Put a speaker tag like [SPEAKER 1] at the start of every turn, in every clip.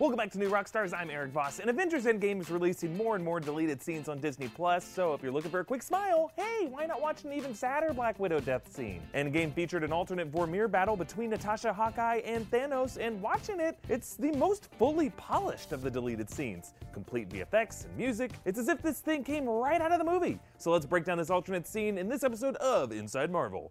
[SPEAKER 1] Welcome back to New Rockstars. I'm Erik Voss, and Avengers Endgame is releasing more and more deleted scenes on Disney Plus. So if you're looking for a quick smile, hey, why not watch an even sadder Black Widow death scene? Endgame featured an alternate Vormir battle between Natasha, Hawkeye, and Thanos, and watching it, it's the most fully polished of the deleted scenes. Complete VFX and music. It's as if this thing came right out of the movie. So let's break down this alternate scene in this episode of Inside Marvel.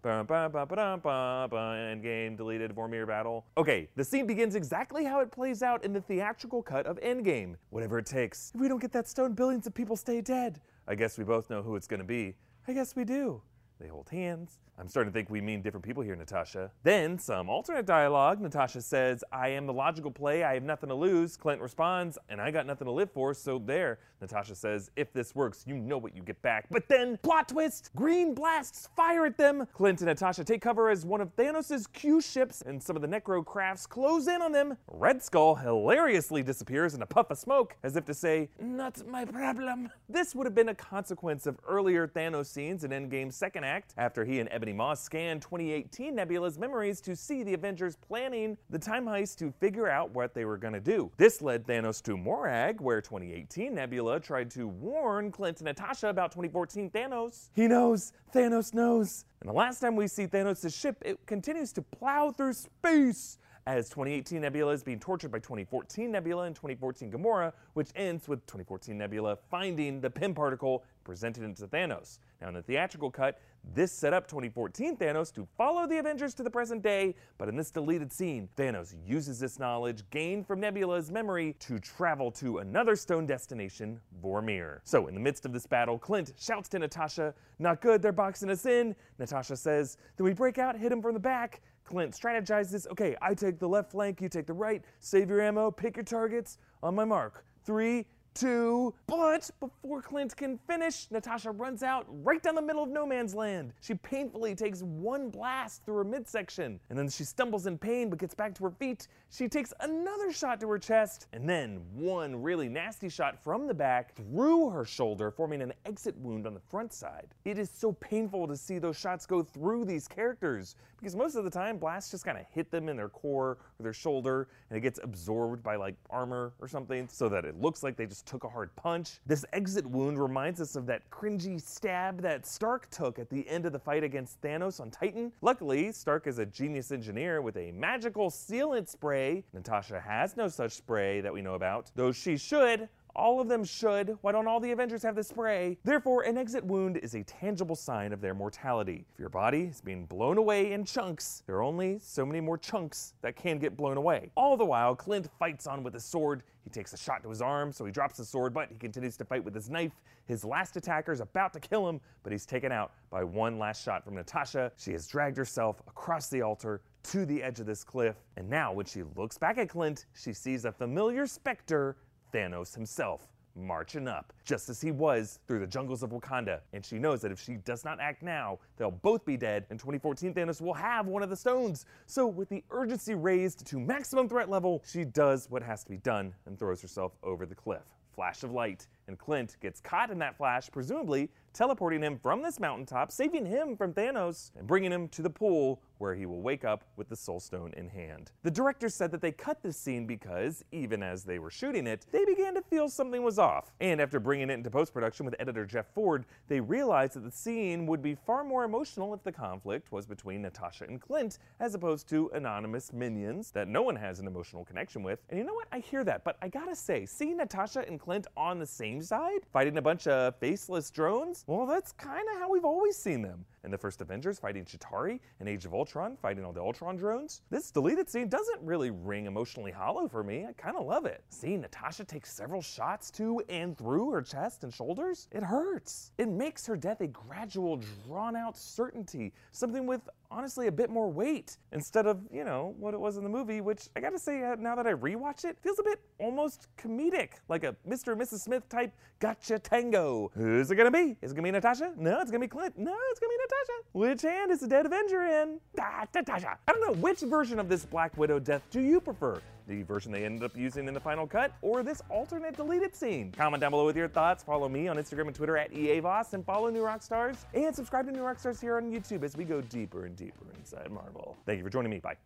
[SPEAKER 1] Endgame deleted Vormir battle. Okay, the scene begins exactly how it plays out in the theatrical cut of Endgame. Whatever it takes. If we don't get that stone, billions of people stay dead. I guess we both know who it's gonna be. I guess we do. They hold hands. I'm starting to think we mean different people here, Natasha. Then, some alternate dialogue. Natasha says, I am the logical play. I have nothing to lose. Clint responds, and I got nothing to live for, so there. Natasha says, If this works, you know what you get back. But then, plot twist! Green blasts fire at them. Clint and Natasha take cover as one of Thanos' Q ships, and some of the Necro crafts close in on them. Red Skull hilariously disappears in a puff of smoke, as if to say, Not my problem. This would have been a consequence of earlier Thanos scenes in Endgame's second act, after he and Ebony Maw scanned 2018 Nebula's memories to see the Avengers planning the time heist to figure out what they were going to do. This led Thanos to Morag, where 2018 Nebula tried to warn Clint and Natasha about 2014 Thanos. He knows! Thanos knows! And the last time we see Thanos' ship, it continues to plow through space as 2018 Nebula is being tortured by 2014 Nebula and 2014 Gamora, which ends with 2014 Nebula finding the Pym particle presented it to Thanos. Now, in the theatrical cut, this set up 2014 Thanos to follow the Avengers to the present day, but in this deleted scene, Thanos uses this knowledge gained from Nebula's memory to travel to another stone destination, Vormir. So, in the midst of this battle, Clint shouts to Natasha, Not good, they're boxing us in. Natasha says, Then we break out, hit him from the back. Clint strategizes, Okay, I take the left flank, you take the right, save your ammo, pick your targets. On my mark. Three, two, but before Clint can finish, Natasha runs out right down the middle of no man's land. She painfully takes one blast through her midsection, and then she stumbles in pain but gets back to her feet. She takes another shot to her chest, and then one really nasty shot from the back through her shoulder, forming an exit wound on the front side. It is so painful to see those shots go through these characters because most of the time blasts just kind of hit them in their core or their shoulder and it gets absorbed by like armor or something so that it looks like they just took a hard punch. This exit wound reminds us of that cringy stab that Stark took at the end of the fight against Thanos on Titan. Luckily, Stark is a genius engineer with a magical sealant spray. Natasha has no such spray that we know about, though she should. All of them should. Why don't all the Avengers have the spray? Therefore, an exit wound is a tangible sign of their mortality. If your body is being blown away in chunks, there are only so many more chunks that can get blown away. All the while, Clint fights on with his sword. He takes a shot to his arm, so he drops the sword, but he continues to fight with his knife. His last attacker is about to kill him, but he's taken out by one last shot from Natasha. She has dragged herself across the altar to the edge of this cliff, and now when she looks back at Clint, she sees a familiar specter Thanos himself marching up, just as he was through the jungles of Wakanda. And she knows that if she does not act now, they'll both be dead, and 2014 Thanos will have one of the stones. So, with the urgency raised to maximum threat level, she does what has to be done and throws herself over the cliff. Flash of light, and Clint gets caught in that flash, presumably teleporting him from this mountaintop, saving him from Thanos, and bringing him to the pool where he will wake up with the Soul Stone in hand. The director said that they cut this scene because, even as they were shooting it, they began to feel something was off. And after bringing it into post production with editor Jeff Ford, they realized that the scene would be far more emotional if the conflict was between Natasha and Clint, as opposed to anonymous minions that no one has an emotional connection with. And you know what? I hear that, but I gotta say, seeing Natasha and Clint on the same side, fighting a bunch of faceless drones, well, that's kind of how we've always seen them. In the first Avengers, fighting Chitauri and Age of Ultron, fighting all the Ultron drones. This deleted scene doesn't really ring emotionally hollow for me. I kind of love it. Seeing Natasha take several shots to and through her chest and shoulders, it hurts. It makes her death a gradual, drawn out certainty, something with honestly a bit more weight instead of, you know, what it was in the movie, which I gotta say, uh, now that I rewatch it, feels a bit almost comedic, like a Mr. and Mrs. Smith type gotcha tango. Who's it gonna be? Is it gonna be Natasha? No, it's gonna be Clint. No, it's gonna be Natasha. Which hand is the dead Avenger in? Ah, Natasha. I don't know, which version of this Black Widow death do you prefer? The version they ended up using in the final cut, or this alternate deleted scene? Comment down below with your thoughts. Follow me on Instagram and Twitter at EAVOS, and follow New Rockstars. And subscribe to New Rockstars here on YouTube as we go deeper and deeper inside Marvel. Thank you for joining me. Bye.